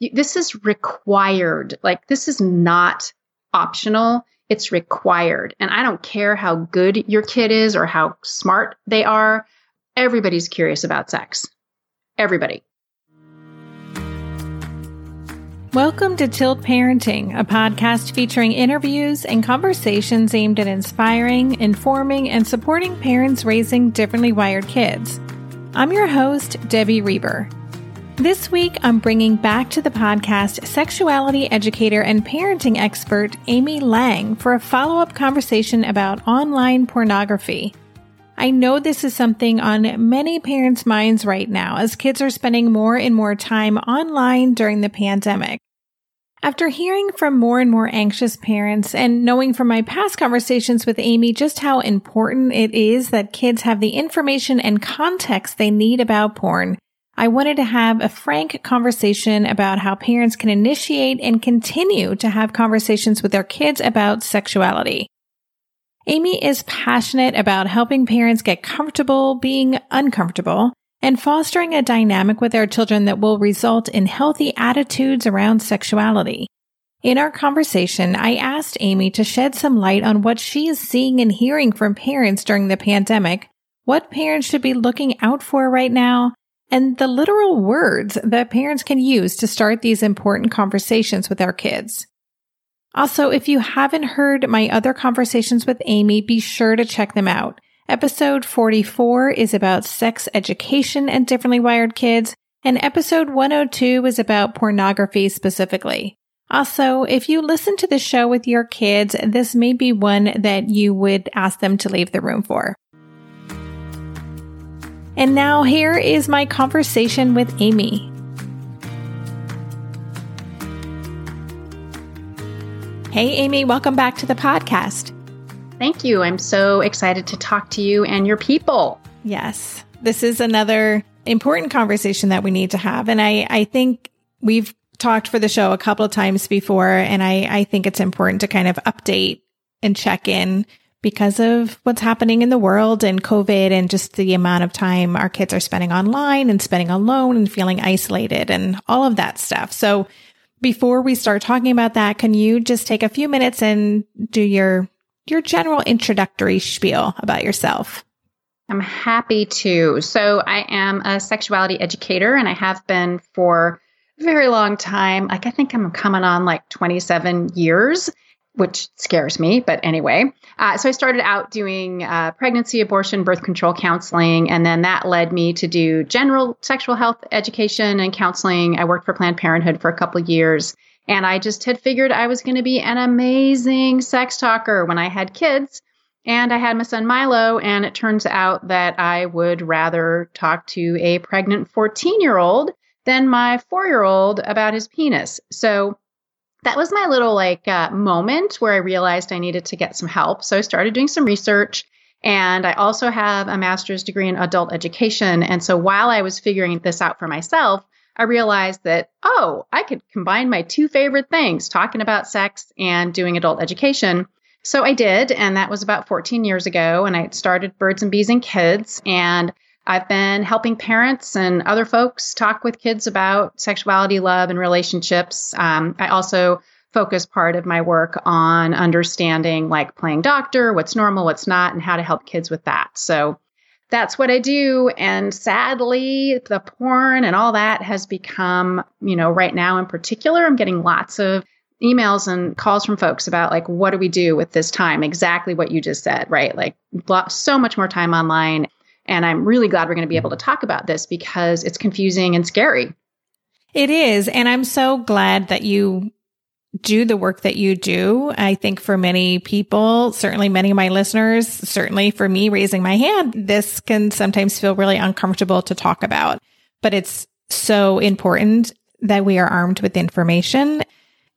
this is required. Like, this is not optional. It's required. And I don't care how good your kid is or how smart they are. Everybody's curious about sex. Everybody. Welcome to Tilt Parenting, a podcast featuring interviews and conversations aimed at inspiring, informing, and supporting parents raising differently wired kids. I'm your host, Debbie Reber. This week, I'm bringing back to the podcast sexuality educator and parenting expert Amy Lang for a follow up conversation about online pornography. I know this is something on many parents' minds right now as kids are spending more and more time online during the pandemic. After hearing from more and more anxious parents and knowing from my past conversations with Amy just how important it is that kids have the information and context they need about porn, I wanted to have a frank conversation about how parents can initiate and continue to have conversations with their kids about sexuality. Amy is passionate about helping parents get comfortable being uncomfortable and fostering a dynamic with their children that will result in healthy attitudes around sexuality. In our conversation, I asked Amy to shed some light on what she is seeing and hearing from parents during the pandemic, what parents should be looking out for right now, and the literal words that parents can use to start these important conversations with our kids. Also, if you haven't heard my other conversations with Amy, be sure to check them out. Episode 44 is about sex education and differently wired kids, and episode 102 is about pornography specifically. Also, if you listen to the show with your kids, this may be one that you would ask them to leave the room for. And now here is my conversation with Amy. Hey, Amy, welcome back to the podcast. Thank you. I'm so excited to talk to you and your people. Yes, this is another important conversation that we need to have. And I, I think we've talked for the show a couple of times before, and I, I think it's important to kind of update and check in because of what's happening in the world and COVID and just the amount of time our kids are spending online and spending alone and feeling isolated and all of that stuff. So before we start talking about that, can you just take a few minutes and do your your general introductory spiel about yourself? I'm happy to. So I am a sexuality educator and I have been for a very long time. Like I think I'm coming on like 27 years, which scares me, but anyway. Uh, so I started out doing uh, pregnancy, abortion, birth control counseling, and then that led me to do general sexual health education and counseling. I worked for Planned Parenthood for a couple years, and I just had figured I was going to be an amazing sex talker when I had kids. And I had my son Milo, and it turns out that I would rather talk to a pregnant 14 year old than my four year old about his penis. So that was my little like uh, moment where I realized I needed to get some help. So I started doing some research. And I also have a master's degree in adult education. And so while I was figuring this out for myself, I realized that, oh, I could combine my two favorite things, talking about sex and doing adult education. So I did. And that was about 14 years ago. And I started Birds and Bees and Kids. And I've been helping parents and other folks talk with kids about sexuality, love, and relationships. Um, I also focus part of my work on understanding like playing doctor, what's normal, what's not, and how to help kids with that. So that's what I do. And sadly, the porn and all that has become, you know, right now in particular, I'm getting lots of emails and calls from folks about like, what do we do with this time? Exactly what you just said, right? Like, so much more time online. And I'm really glad we're going to be able to mm-hmm. talk about this because it's confusing and scary. It is. And I'm so glad that you do the work that you do. I think for many people, certainly many of my listeners, certainly for me raising my hand, this can sometimes feel really uncomfortable to talk about, but it's so important that we are armed with information.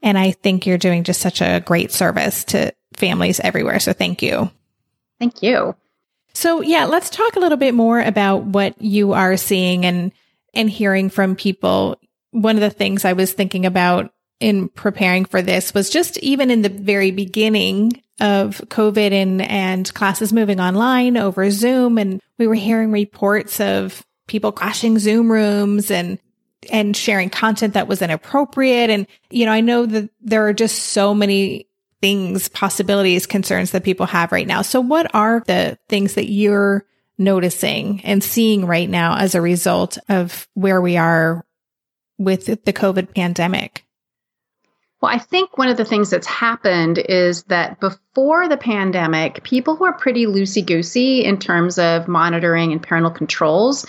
And I think you're doing just such a great service to families everywhere. So thank you. Thank you. So yeah, let's talk a little bit more about what you are seeing and, and hearing from people. One of the things I was thinking about in preparing for this was just even in the very beginning of COVID and, and classes moving online over Zoom. And we were hearing reports of people crashing Zoom rooms and and sharing content that was inappropriate. And, you know, I know that there are just so many things, possibilities, concerns that people have right now. So what are the things that you're noticing and seeing right now as a result of where we are with the COVID pandemic? Well, I think one of the things that's happened is that before the pandemic, people were pretty loosey goosey in terms of monitoring and parental controls.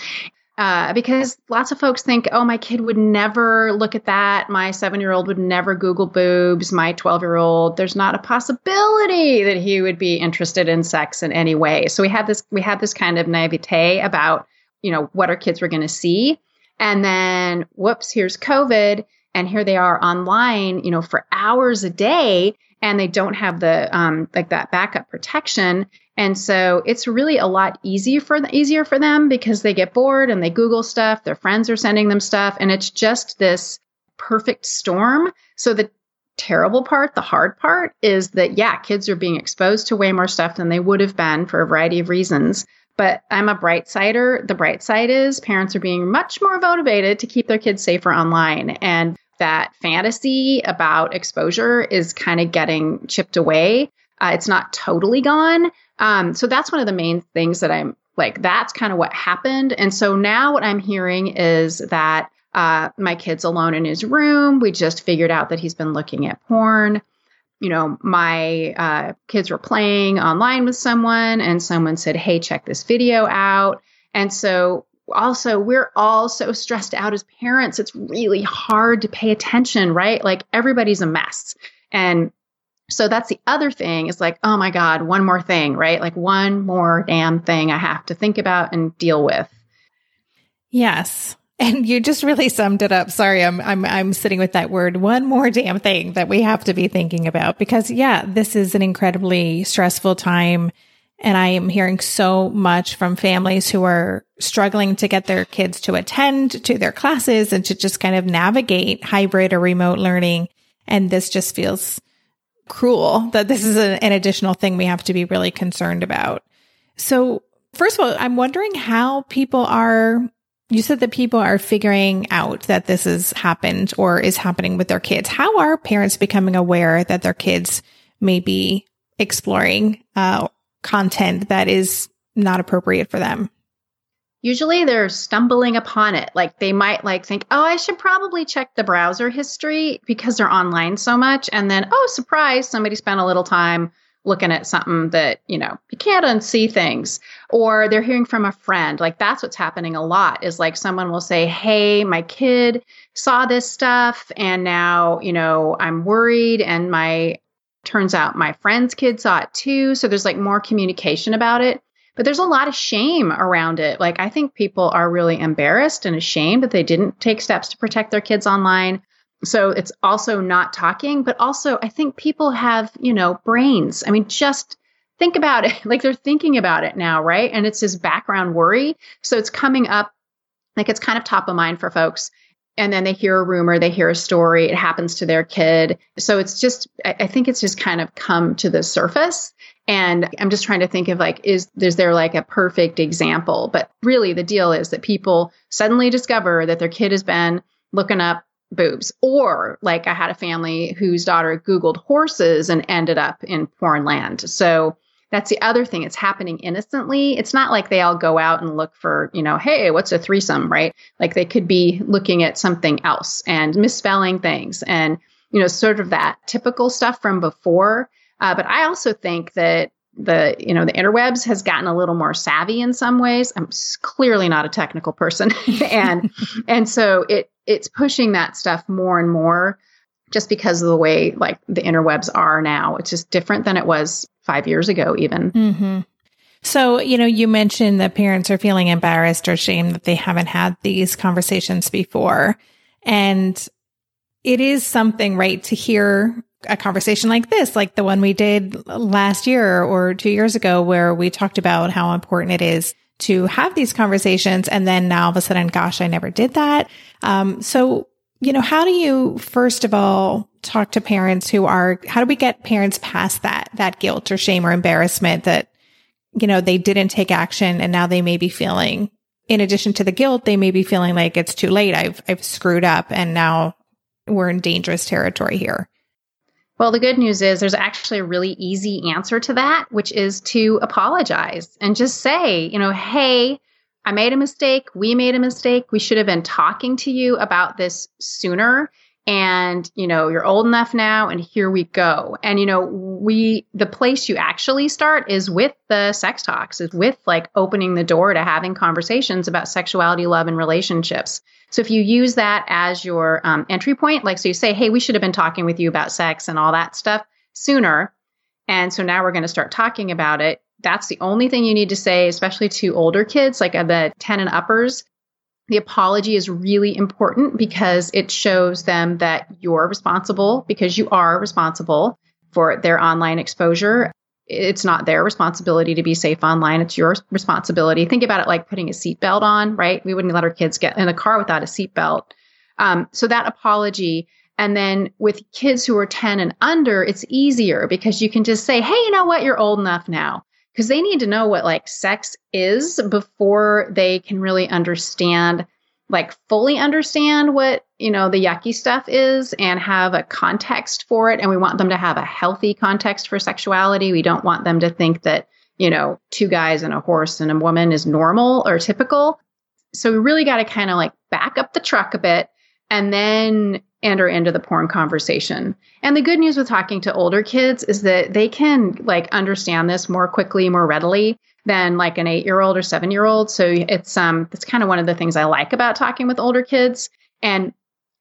Uh, because lots of folks think, oh, my kid would never look at that. My seven year old would never Google boobs. My 12 year old, there's not a possibility that he would be interested in sex in any way. So we had this, we had this kind of naivete about, you know, what our kids were going to see. And then, whoops, here's COVID. And here they are online, you know, for hours a day and they don't have the um, like that backup protection and so it's really a lot easier for easier for them because they get bored and they google stuff their friends are sending them stuff and it's just this perfect storm so the terrible part the hard part is that yeah kids are being exposed to way more stuff than they would have been for a variety of reasons but I'm a bright sider. The bright side is parents are being much more motivated to keep their kids safer online. And that fantasy about exposure is kind of getting chipped away. Uh, it's not totally gone. Um, so that's one of the main things that I'm like, that's kind of what happened. And so now what I'm hearing is that uh, my kid's alone in his room. We just figured out that he's been looking at porn. You know, my uh, kids were playing online with someone, and someone said, Hey, check this video out. And so also we're all so stressed out as parents it's really hard to pay attention right like everybody's a mess and so that's the other thing is like oh my god one more thing right like one more damn thing i have to think about and deal with yes and you just really summed it up. Sorry, I'm I'm I'm sitting with that word. One more damn thing that we have to be thinking about because yeah, this is an incredibly stressful time and I am hearing so much from families who are struggling to get their kids to attend to their classes and to just kind of navigate hybrid or remote learning. And this just feels cruel that this is a, an additional thing we have to be really concerned about. So first of all, I'm wondering how people are you said that people are figuring out that this has happened or is happening with their kids. How are parents becoming aware that their kids may be exploring uh, content that is not appropriate for them? Usually they're stumbling upon it. Like they might like think, "Oh, I should probably check the browser history because they're online so much." And then, "Oh, surprise, somebody spent a little time looking at something that, you know, you can't unsee things." Or they're hearing from a friend. Like that's what's happening a lot is like someone will say, "Hey, my kid saw this stuff and now, you know, I'm worried and my Turns out my friend's kid saw it too. So there's like more communication about it. But there's a lot of shame around it. Like, I think people are really embarrassed and ashamed that they didn't take steps to protect their kids online. So it's also not talking, but also I think people have, you know, brains. I mean, just think about it. Like they're thinking about it now, right? And it's this background worry. So it's coming up like it's kind of top of mind for folks and then they hear a rumor, they hear a story, it happens to their kid. So it's just, I think it's just kind of come to the surface. And I'm just trying to think of like, is, is there like a perfect example? But really the deal is that people suddenly discover that their kid has been looking up boobs. Or like I had a family whose daughter Googled horses and ended up in porn land. So that's the other thing. It's happening innocently. It's not like they all go out and look for, you know, hey, what's a threesome, right? Like they could be looking at something else and misspelling things and, you know, sort of that typical stuff from before. Uh, but I also think that the you know the interwebs has gotten a little more savvy in some ways i'm clearly not a technical person and and so it it's pushing that stuff more and more just because of the way like the interwebs are now. It's just different than it was five years ago, even. Mm-hmm. So, you know, you mentioned that parents are feeling embarrassed or ashamed that they haven't had these conversations before. And it is something, right, to hear a conversation like this, like the one we did last year or two years ago, where we talked about how important it is to have these conversations. And then now all of a sudden, gosh, I never did that. Um, so you know, how do you, first of all, talk to parents who are, how do we get parents past that, that guilt or shame or embarrassment that, you know, they didn't take action and now they may be feeling in addition to the guilt, they may be feeling like it's too late. I've, I've screwed up and now we're in dangerous territory here. Well, the good news is there's actually a really easy answer to that, which is to apologize and just say, you know, hey, I made a mistake. We made a mistake. We should have been talking to you about this sooner. And you know you're old enough now and here we go. And you know we the place you actually start is with the sex talks is with like opening the door to having conversations about sexuality love and relationships. So if you use that as your um, entry point like so you say hey we should have been talking with you about sex and all that stuff sooner. And so now we're going to start talking about it that's the only thing you need to say especially to older kids like uh, the 10 and uppers the apology is really important because it shows them that you're responsible because you are responsible for their online exposure. It's not their responsibility to be safe online. It's your responsibility. Think about it like putting a seatbelt on, right? We wouldn't let our kids get in the car without a seatbelt. Um, so that apology. And then with kids who are 10 and under, it's easier because you can just say, hey, you know what? You're old enough now because they need to know what like sex is before they can really understand like fully understand what you know the yucky stuff is and have a context for it. And we want them to have a healthy context for sexuality. We don't want them to think that you know two guys and a horse and a woman is normal or typical. So we really got to kind of like back up the truck a bit and then enter into the porn conversation. And the good news with talking to older kids is that they can like understand this more quickly, more readily than like an 8-year-old or 7-year-old. So it's um it's kind of one of the things I like about talking with older kids and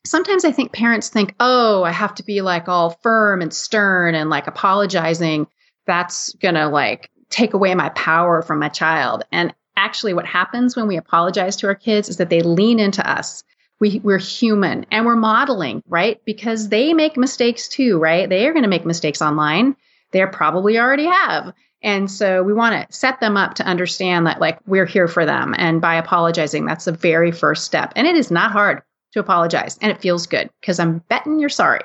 sometimes I think parents think, "Oh, I have to be like all firm and stern and like apologizing. That's going to like take away my power from my child." And actually what happens when we apologize to our kids is that they lean into us we, we're human and we're modeling, right? Because they make mistakes too, right? They are going to make mistakes online. They probably already have. And so we want to set them up to understand that like we're here for them. And by apologizing, that's the very first step. And it is not hard to apologize and it feels good because I'm betting you're sorry.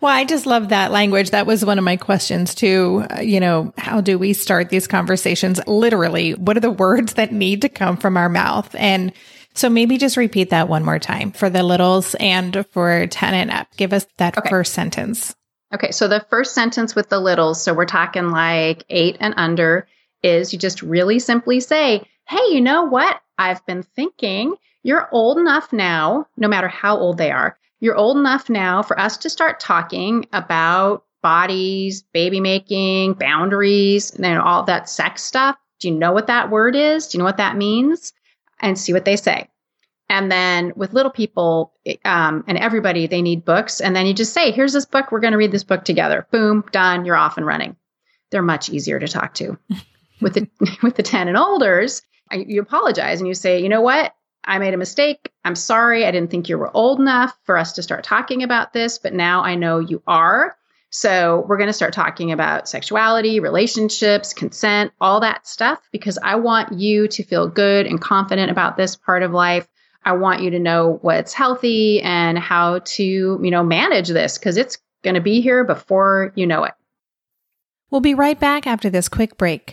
Well, I just love that language. That was one of my questions too. Uh, you know, how do we start these conversations? Literally, what are the words that need to come from our mouth? And so maybe just repeat that one more time for the littles and for 10 and up. Give us that okay. first sentence. Okay. So the first sentence with the littles, so we're talking like eight and under, is you just really simply say, Hey, you know what? I've been thinking you're old enough now, no matter how old they are, you're old enough now for us to start talking about bodies, baby making, boundaries, and all that sex stuff. Do you know what that word is? Do you know what that means? And see what they say. And then with little people um, and everybody, they need books. And then you just say, here's this book. We're going to read this book together. Boom, done. You're off and running. They're much easier to talk to. with the with the 10 and olders, you apologize and you say, you know what? I made a mistake. I'm sorry. I didn't think you were old enough for us to start talking about this, but now I know you are. So we're going to start talking about sexuality, relationships, consent, all that stuff, because I want you to feel good and confident about this part of life. I want you to know what's healthy and how to, you know, manage this because it's going to be here before you know it. We'll be right back after this quick break.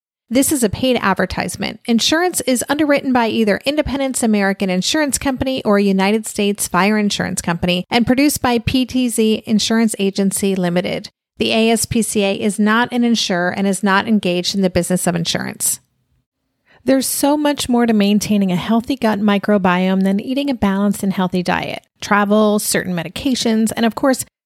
This is a paid advertisement. Insurance is underwritten by either Independence American Insurance Company or United States Fire Insurance Company and produced by PTZ Insurance Agency Limited. The ASPCA is not an insurer and is not engaged in the business of insurance. There's so much more to maintaining a healthy gut microbiome than eating a balanced and healthy diet. Travel, certain medications, and of course,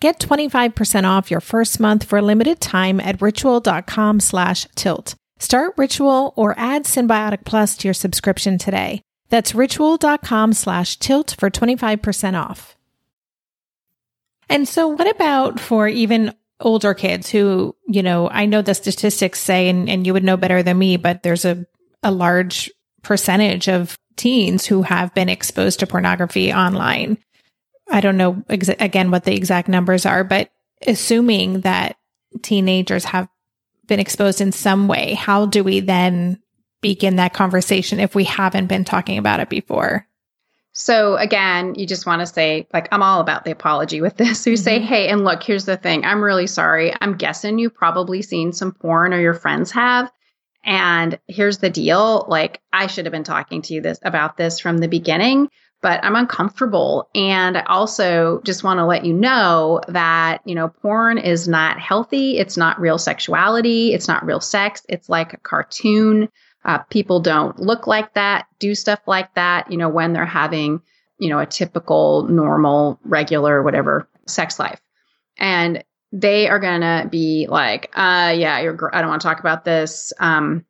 Get 25% off your first month for a limited time at ritual.com slash tilt. Start Ritual or add Synbiotic Plus to your subscription today. That's ritual.com slash tilt for 25% off. And so what about for even older kids who, you know, I know the statistics say, and, and you would know better than me, but there's a, a large percentage of teens who have been exposed to pornography online. I don't know ex- again what the exact numbers are, but assuming that teenagers have been exposed in some way, how do we then begin that conversation if we haven't been talking about it before? So again, you just want to say, like, I'm all about the apology with this. So you mm-hmm. say, hey, and look, here's the thing. I'm really sorry. I'm guessing you've probably seen some porn or your friends have. And here's the deal. Like, I should have been talking to you this about this from the beginning but I'm uncomfortable. And I also just want to let you know that, you know, porn is not healthy. It's not real sexuality. It's not real sex. It's like a cartoon. Uh, people don't look like that, do stuff like that, you know, when they're having, you know, a typical, normal, regular, whatever sex life. And they are going to be like, uh, yeah, you're, I don't want to talk about this. Um,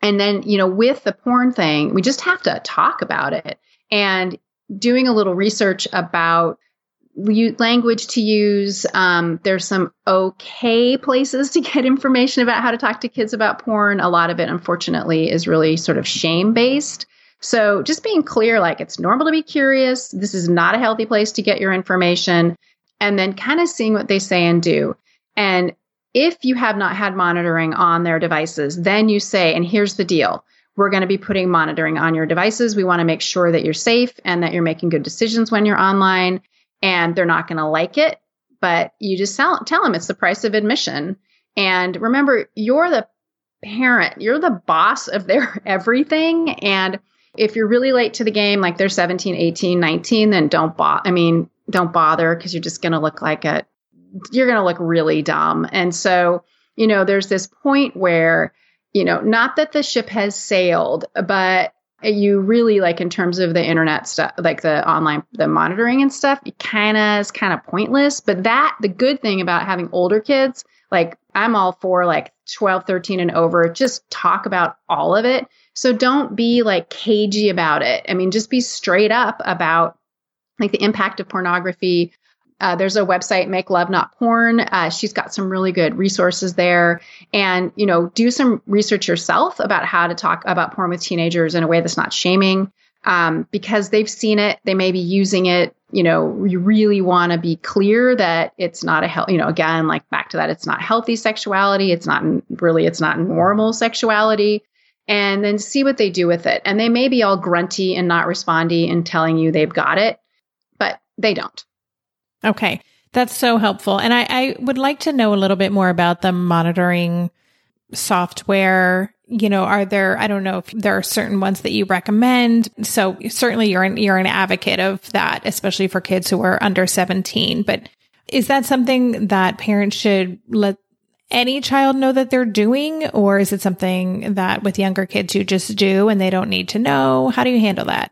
and then, you know, with the porn thing, we just have to talk about it. And doing a little research about language to use. Um, there's some okay places to get information about how to talk to kids about porn. A lot of it, unfortunately, is really sort of shame based. So just being clear, like it's normal to be curious. This is not a healthy place to get your information. And then kind of seeing what they say and do. And if you have not had monitoring on their devices, then you say, and here's the deal we're going to be putting monitoring on your devices. We want to make sure that you're safe and that you're making good decisions when you're online. And they're not going to like it, but you just tell, tell them it's the price of admission. And remember, you're the parent, you're the boss of their everything. And if you're really late to the game, like they're 17, 18, 19, then don't bother. I mean, don't bother because you're just going to look like a, you're going to look really dumb. And so, you know, there's this point where you know, not that the ship has sailed, but you really like in terms of the internet stuff, like the online, the monitoring and stuff, it kind of is kind of pointless. But that, the good thing about having older kids, like I'm all for like 12, 13 and over, just talk about all of it. So don't be like cagey about it. I mean, just be straight up about like the impact of pornography uh, there's a website, Make Love Not Porn. Uh, she's got some really good resources there. And, you know, do some research yourself about how to talk about porn with teenagers in a way that's not shaming um, because they've seen it. They may be using it. You know, you really want to be clear that it's not a health, you know, again, like back to that, it's not healthy sexuality. It's not really, it's not normal sexuality. And then see what they do with it. And they may be all grunty and not respondy and telling you they've got it, but they don't. Okay. That's so helpful. And I, I would like to know a little bit more about the monitoring software. You know, are there, I don't know if there are certain ones that you recommend. So certainly you're an, you're an advocate of that, especially for kids who are under 17. But is that something that parents should let any child know that they're doing? Or is it something that with younger kids you just do and they don't need to know? How do you handle that?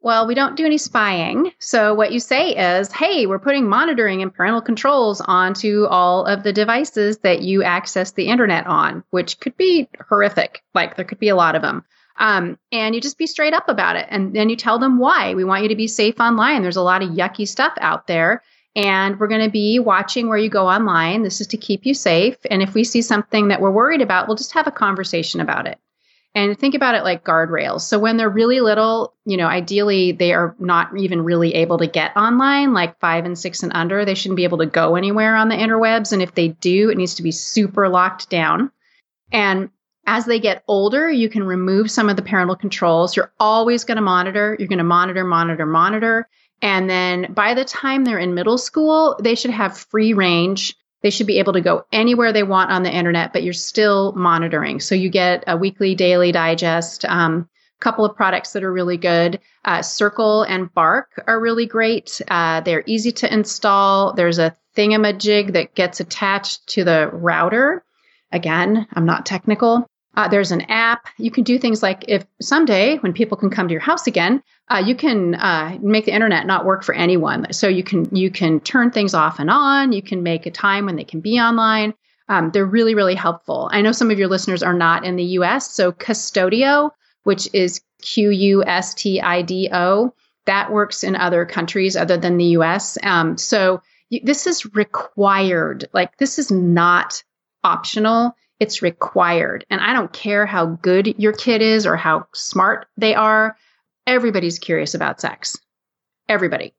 Well, we don't do any spying. So what you say is, hey, we're putting monitoring and parental controls onto all of the devices that you access the internet on, which could be horrific. Like there could be a lot of them. Um, and you just be straight up about it. And then you tell them why. We want you to be safe online. There's a lot of yucky stuff out there. And we're going to be watching where you go online. This is to keep you safe. And if we see something that we're worried about, we'll just have a conversation about it. And think about it like guardrails. So when they're really little, you know, ideally they are not even really able to get online, like five and six and under. They shouldn't be able to go anywhere on the interwebs. And if they do, it needs to be super locked down. And as they get older, you can remove some of the parental controls. You're always going to monitor. You're going to monitor, monitor, monitor. And then by the time they're in middle school, they should have free range. They should be able to go anywhere they want on the internet, but you're still monitoring. So you get a weekly, daily digest. Um, couple of products that are really good. Uh, Circle and Bark are really great. Uh, they're easy to install. There's a thingamajig that gets attached to the router. Again, I'm not technical. Uh, there's an app. You can do things like if someday when people can come to your house again, uh, you can uh, make the internet not work for anyone. So you can you can turn things off and on. You can make a time when they can be online. Um, they're really really helpful. I know some of your listeners are not in the U.S. So Qustodio, which is Q U S T I D O, that works in other countries other than the U.S. Um, so you, this is required. Like this is not optional it's required. And I don't care how good your kid is or how smart they are. Everybody's curious about sex. Everybody.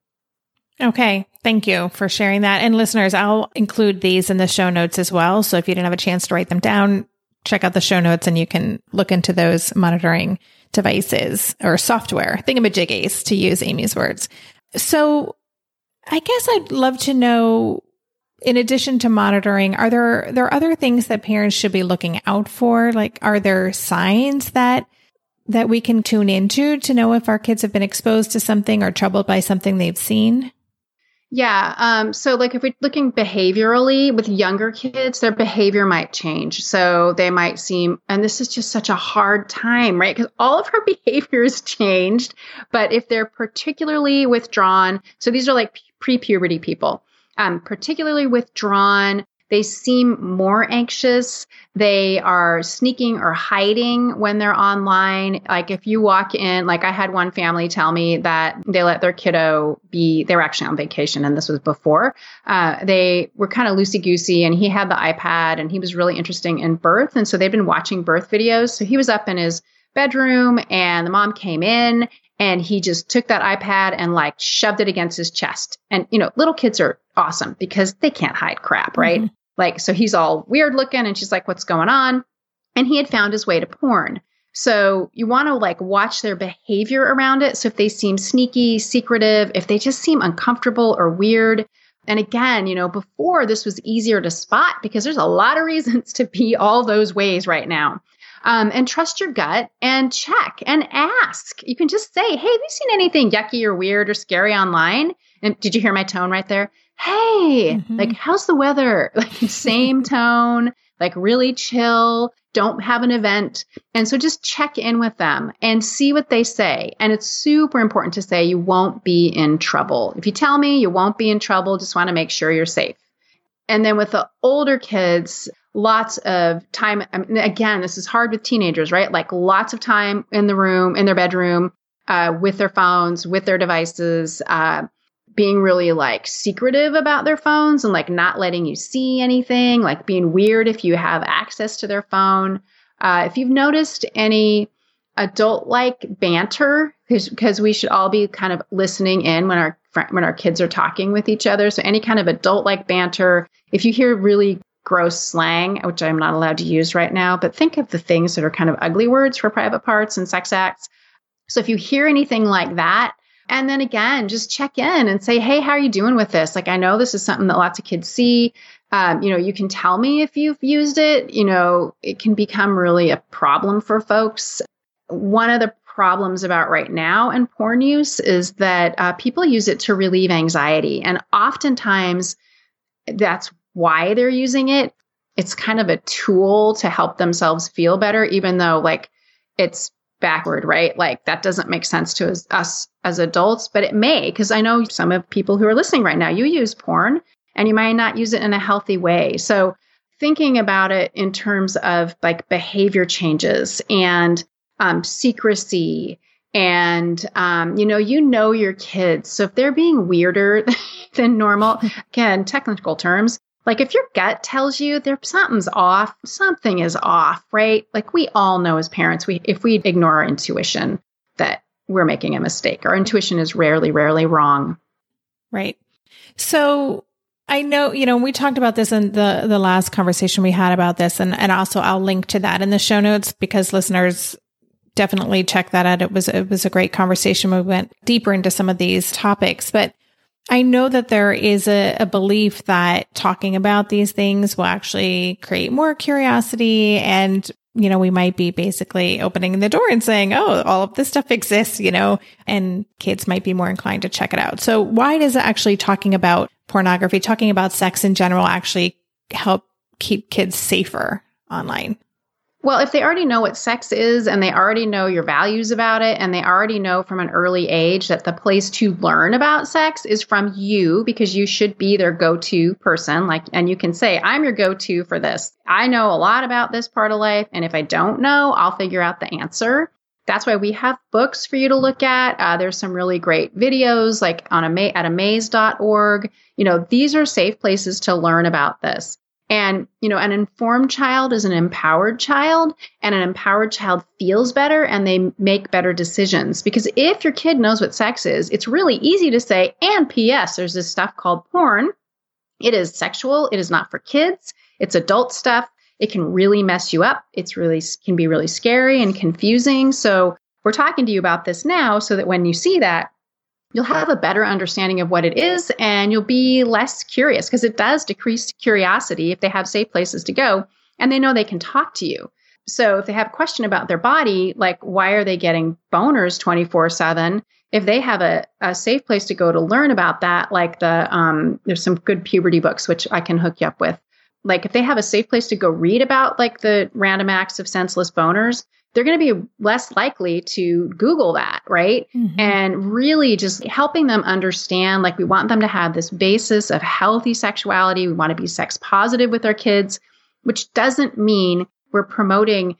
Okay. Thank you for sharing that. And listeners, I'll include these in the show notes as well. So if you didn't have a chance to write them down, check out the show notes and you can look into those monitoring devices or software, Think of a thingamajiggies to use Amy's words. So I guess I'd love to know in addition to monitoring, are there there are other things that parents should be looking out for? Like, are there signs that that we can tune into to know if our kids have been exposed to something or troubled by something they've seen? Yeah. Um, so, like, if we're looking behaviorally with younger kids, their behavior might change. So they might seem, and this is just such a hard time, right? Because all of her behavior has changed. But if they're particularly withdrawn, so these are like pre puberty people um, particularly withdrawn. They seem more anxious. They are sneaking or hiding when they're online. Like if you walk in, like I had one family tell me that they let their kiddo be, they were actually on vacation and this was before. Uh, they were kind of loosey goosey and he had the iPad and he was really interesting in birth. And so they'd been watching birth videos. So he was up in his bedroom and the mom came in and he just took that iPad and like shoved it against his chest. And you know, little kids are awesome because they can't hide crap, right? Mm-hmm. Like so he's all weird looking and she's like what's going on? And he had found his way to porn. So you want to like watch their behavior around it. So if they seem sneaky, secretive, if they just seem uncomfortable or weird, and again, you know, before this was easier to spot because there's a lot of reasons to be all those ways right now um, and trust your gut and check and ask. You can just say, Hey, have you seen anything yucky or weird or scary online? And did you hear my tone right there? Hey, mm-hmm. like, how's the weather? Like, same tone, like, really chill. Don't have an event. And so just check in with them and see what they say. And it's super important to say you won't be in trouble. If you tell me you won't be in trouble, just want to make sure you're safe. And then with the older kids, lots of time. I mean, again, this is hard with teenagers, right? Like lots of time in the room, in their bedroom, uh, with their phones, with their devices, uh, being really like secretive about their phones and like not letting you see anything, like being weird if you have access to their phone. Uh, if you've noticed any adult like banter, because we should all be kind of listening in when our when our kids are talking with each other. So any kind of adult like banter. If you hear really gross slang, which I'm not allowed to use right now, but think of the things that are kind of ugly words for private parts and sex acts. So if you hear anything like that, and then again, just check in and say, hey, how are you doing with this? Like, I know this is something that lots of kids see. Um, you know, you can tell me if you've used it. You know, it can become really a problem for folks. One of the problems about right now in porn use is that uh, people use it to relieve anxiety. And oftentimes, that's why they're using it. It's kind of a tool to help themselves feel better, even though like it's backward, right? Like that doesn't make sense to us, us as adults, but it may, because I know some of people who are listening right now, you use porn and you might not use it in a healthy way. So thinking about it in terms of like behavior changes and um, secrecy and um, you know you know your kids so if they're being weirder than normal again technical terms like if your gut tells you there something's off something is off right like we all know as parents we if we ignore our intuition that we're making a mistake our intuition is rarely rarely wrong right so I know, you know, we talked about this in the the last conversation we had about this and and also I'll link to that in the show notes because listeners definitely check that out. It was it was a great conversation. We went deeper into some of these topics, but I know that there is a, a belief that talking about these things will actually create more curiosity and you know, we might be basically opening the door and saying, Oh, all of this stuff exists, you know, and kids might be more inclined to check it out. So why does actually talking about pornography, talking about sex in general actually help keep kids safer online? Well, if they already know what sex is and they already know your values about it and they already know from an early age that the place to learn about sex is from you because you should be their go-to person like and you can say I'm your go-to for this. I know a lot about this part of life and if I don't know, I'll figure out the answer. That's why we have books for you to look at. Uh, there's some really great videos like on a at amaze.org. You know, these are safe places to learn about this. And, you know, an informed child is an empowered child, and an empowered child feels better and they make better decisions. Because if your kid knows what sex is, it's really easy to say, and P.S., there's this stuff called porn. It is sexual, it is not for kids, it's adult stuff. It can really mess you up. It's really can be really scary and confusing. So, we're talking to you about this now so that when you see that, you'll have a better understanding of what it is and you'll be less curious because it does decrease curiosity if they have safe places to go and they know they can talk to you. So if they have a question about their body, like why are they getting boners 24 7? If they have a, a safe place to go to learn about that, like the, um, there's some good puberty books, which I can hook you up with. Like if they have a safe place to go read about like the random acts of senseless boners, they're going to be less likely to Google that, right? Mm-hmm. And really just helping them understand like we want them to have this basis of healthy sexuality. We want to be sex positive with our kids, which doesn't mean we're promoting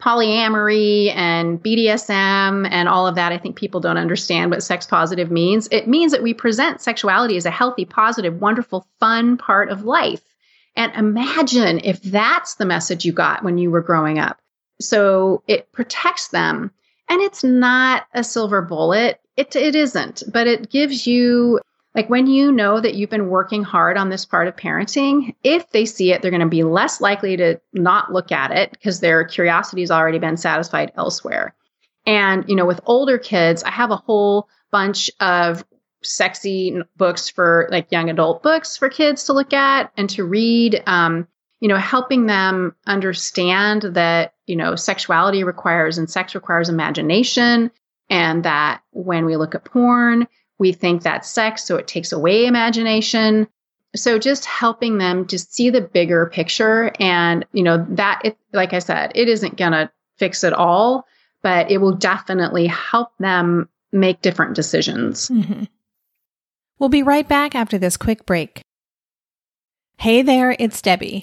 polyamory and BDSM and all of that. I think people don't understand what sex positive means. It means that we present sexuality as a healthy, positive, wonderful, fun part of life. And imagine if that's the message you got when you were growing up. So it protects them. And it's not a silver bullet. It, it isn't, but it gives you, like, when you know that you've been working hard on this part of parenting, if they see it, they're going to be less likely to not look at it because their curiosity has already been satisfied elsewhere. And, you know, with older kids, I have a whole bunch of sexy books for like young adult books for kids to look at and to read. Um, you know, helping them understand that, you know, sexuality requires and sex requires imagination and that when we look at porn, we think that's sex, so it takes away imagination. So just helping them to see the bigger picture and, you know, that it, like I said, it isn't going to fix it all, but it will definitely help them make different decisions. Mm-hmm. We'll be right back after this quick break. Hey there, it's Debbie.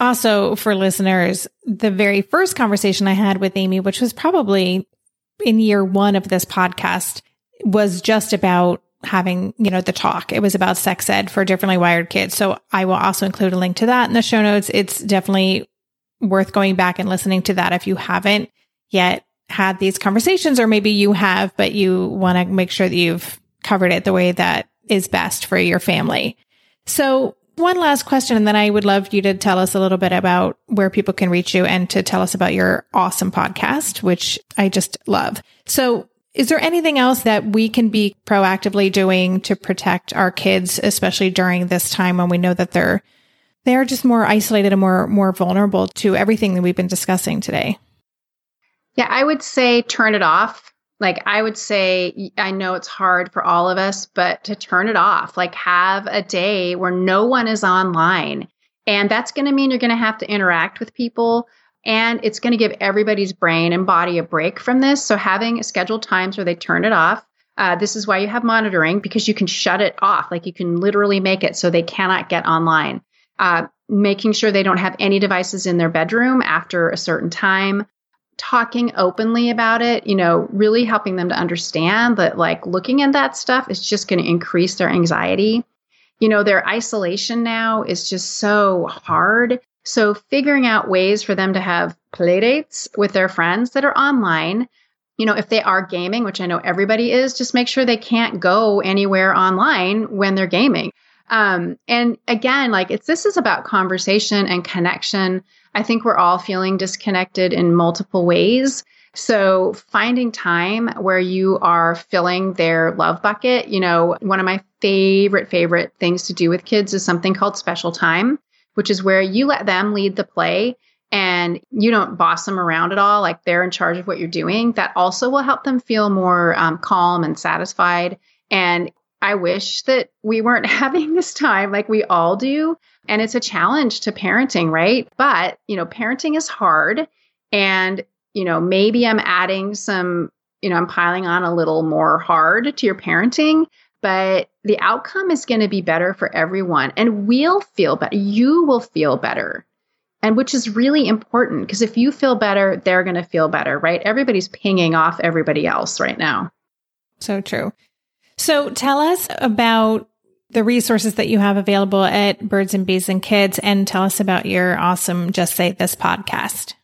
Also, for listeners, the very first conversation I had with Amy, which was probably in year one of this podcast, was just about having, you know, the talk. It was about sex ed for differently wired kids. So I will also include a link to that in the show notes. It's definitely worth going back and listening to that if you haven't yet had these conversations, or maybe you have, but you want to make sure that you've covered it the way that is best for your family. So one last question, and then I would love you to tell us a little bit about where people can reach you and to tell us about your awesome podcast, which I just love. So, is there anything else that we can be proactively doing to protect our kids, especially during this time when we know that they're they're just more isolated and more more vulnerable to everything that we've been discussing today? Yeah, I would say turn it off like I would say, I know it's hard for all of us, but to turn it off, like have a day where no one is online. And that's going to mean you're going to have to interact with people. And it's going to give everybody's brain and body a break from this. So having scheduled times where they turn it off. Uh, this is why you have monitoring because you can shut it off. Like you can literally make it so they cannot get online. Uh, making sure they don't have any devices in their bedroom after a certain time talking openly about it, you know, really helping them to understand that like looking at that stuff is just going to increase their anxiety. You know, their isolation now is just so hard. So figuring out ways for them to have play dates with their friends that are online. You know, if they are gaming, which I know everybody is, just make sure they can't go anywhere online when they're gaming. Um, and again, like it's this is about conversation and connection. I think we're all feeling disconnected in multiple ways. So finding time where you are filling their love bucket, you know, one of my favorite, favorite things to do with kids is something called special time, which is where you let them lead the play and you don't boss them around at all. Like they're in charge of what you're doing. That also will help them feel more um, calm and satisfied. And I wish that we weren't having this time like we all do. And it's a challenge to parenting, right? But, you know, parenting is hard. And, you know, maybe I'm adding some, you know, I'm piling on a little more hard to your parenting, but the outcome is going to be better for everyone. And we'll feel better. You will feel better. And which is really important because if you feel better, they're going to feel better, right? Everybody's pinging off everybody else right now. So true. So tell us about the resources that you have available at Birds and Bees and Kids and tell us about your awesome Just Say This podcast.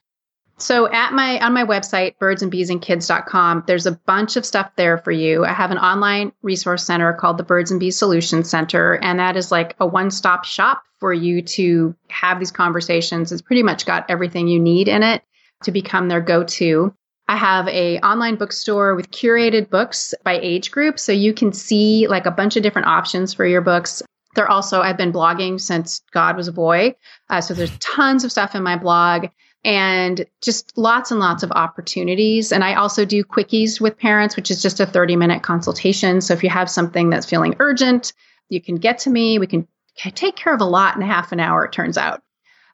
So at my on my website birdsandbeesandkids.com there's a bunch of stuff there for you. I have an online resource center called the Birds and Bees Solution Center and that is like a one-stop shop for you to have these conversations. It's pretty much got everything you need in it. to become their go-to. I have a online bookstore with curated books by age group so you can see like a bunch of different options for your books. There also I've been blogging since God was a boy. Uh, so there's tons of stuff in my blog and just lots and lots of opportunities. And I also do quickies with parents, which is just a 30 minute consultation. So if you have something that's feeling urgent, you can get to me. We can take care of a lot in half an hour, it turns out.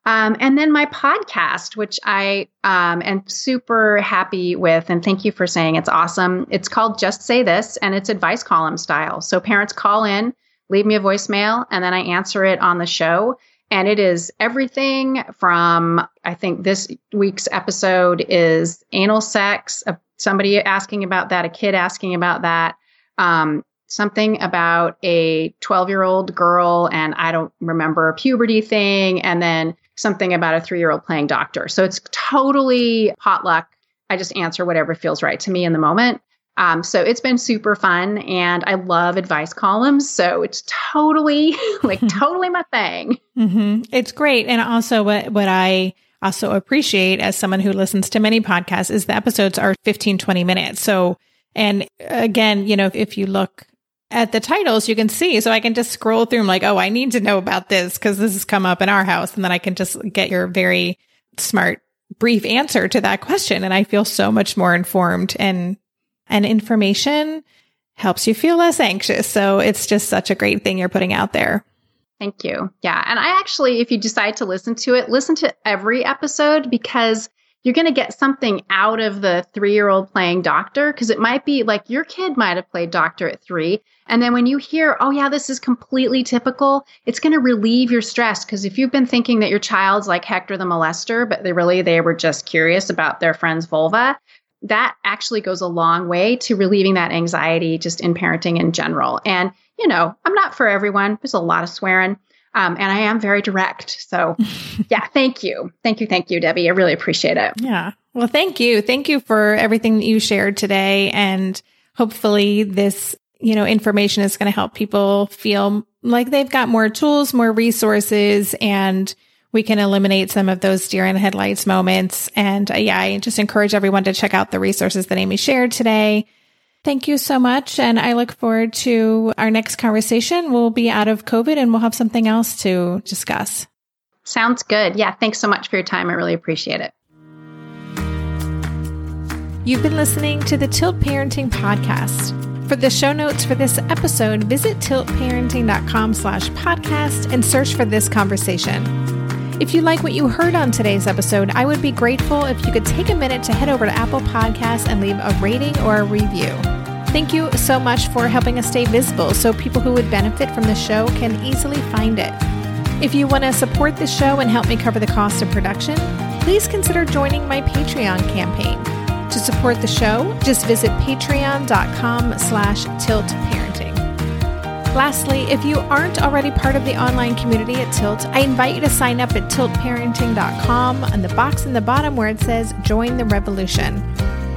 Um, and then my podcast, which I um, am super happy with, and thank you for saying it's awesome. It's called Just Say This, and it's advice column style. So parents call in, leave me a voicemail, and then I answer it on the show. And it is everything from, I think this week's episode is anal sex, uh, somebody asking about that, a kid asking about that, um, something about a 12 year old girl, and I don't remember a puberty thing, and then something about a three year old playing doctor. So it's totally potluck. I just answer whatever feels right to me in the moment. Um, so it's been super fun and I love advice columns. So it's totally like totally my thing. Mm-hmm. It's great. And also what, what I also appreciate as someone who listens to many podcasts is the episodes are 15, 20 minutes. So, and again, you know, if, if you look at the titles, you can see. So I can just scroll through them like, oh, I need to know about this because this has come up in our house. And then I can just get your very smart, brief answer to that question. And I feel so much more informed and and information helps you feel less anxious. So it's just such a great thing you're putting out there. Thank you. Yeah. And I actually, if you decide to listen to it, listen to every episode because you're going to get something out of the three year old playing doctor. Cause it might be like your kid might have played doctor at three. And then when you hear, oh, yeah, this is completely typical, it's going to relieve your stress. Cause if you've been thinking that your child's like Hector the molester, but they really, they were just curious about their friend's vulva, that actually goes a long way to relieving that anxiety just in parenting in general. And, you know, I'm not for everyone. There's a lot of swearing. Um, and I am very direct. So, yeah, thank you. Thank you. Thank you, Debbie. I really appreciate it. Yeah. Well, thank you. Thank you for everything that you shared today. And hopefully, this, you know, information is going to help people feel like they've got more tools, more resources, and we can eliminate some of those deer in headlights moments. And uh, yeah, I just encourage everyone to check out the resources that Amy shared today. Thank you so much. And I look forward to our next conversation. We'll be out of COVID and we'll have something else to discuss. Sounds good. Yeah. Thanks so much for your time. I really appreciate it. You've been listening to the Tilt Parenting Podcast. For the show notes for this episode, visit tiltparenting.com slash podcast and search for this conversation. If you like what you heard on today's episode, I would be grateful if you could take a minute to head over to Apple Podcasts and leave a rating or a review. Thank you so much for helping us stay visible so people who would benefit from the show can easily find it. If you want to support the show and help me cover the cost of production, please consider joining my Patreon campaign. To support the show, just visit patreon.com slash tiltparent. Lastly, if you aren't already part of the online community at Tilt, I invite you to sign up at tiltparenting.com on the box in the bottom where it says Join the Revolution.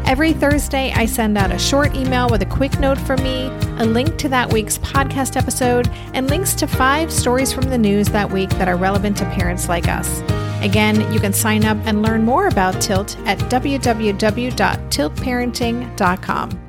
Every Thursday, I send out a short email with a quick note from me, a link to that week's podcast episode, and links to five stories from the news that week that are relevant to parents like us. Again, you can sign up and learn more about Tilt at www.tiltparenting.com.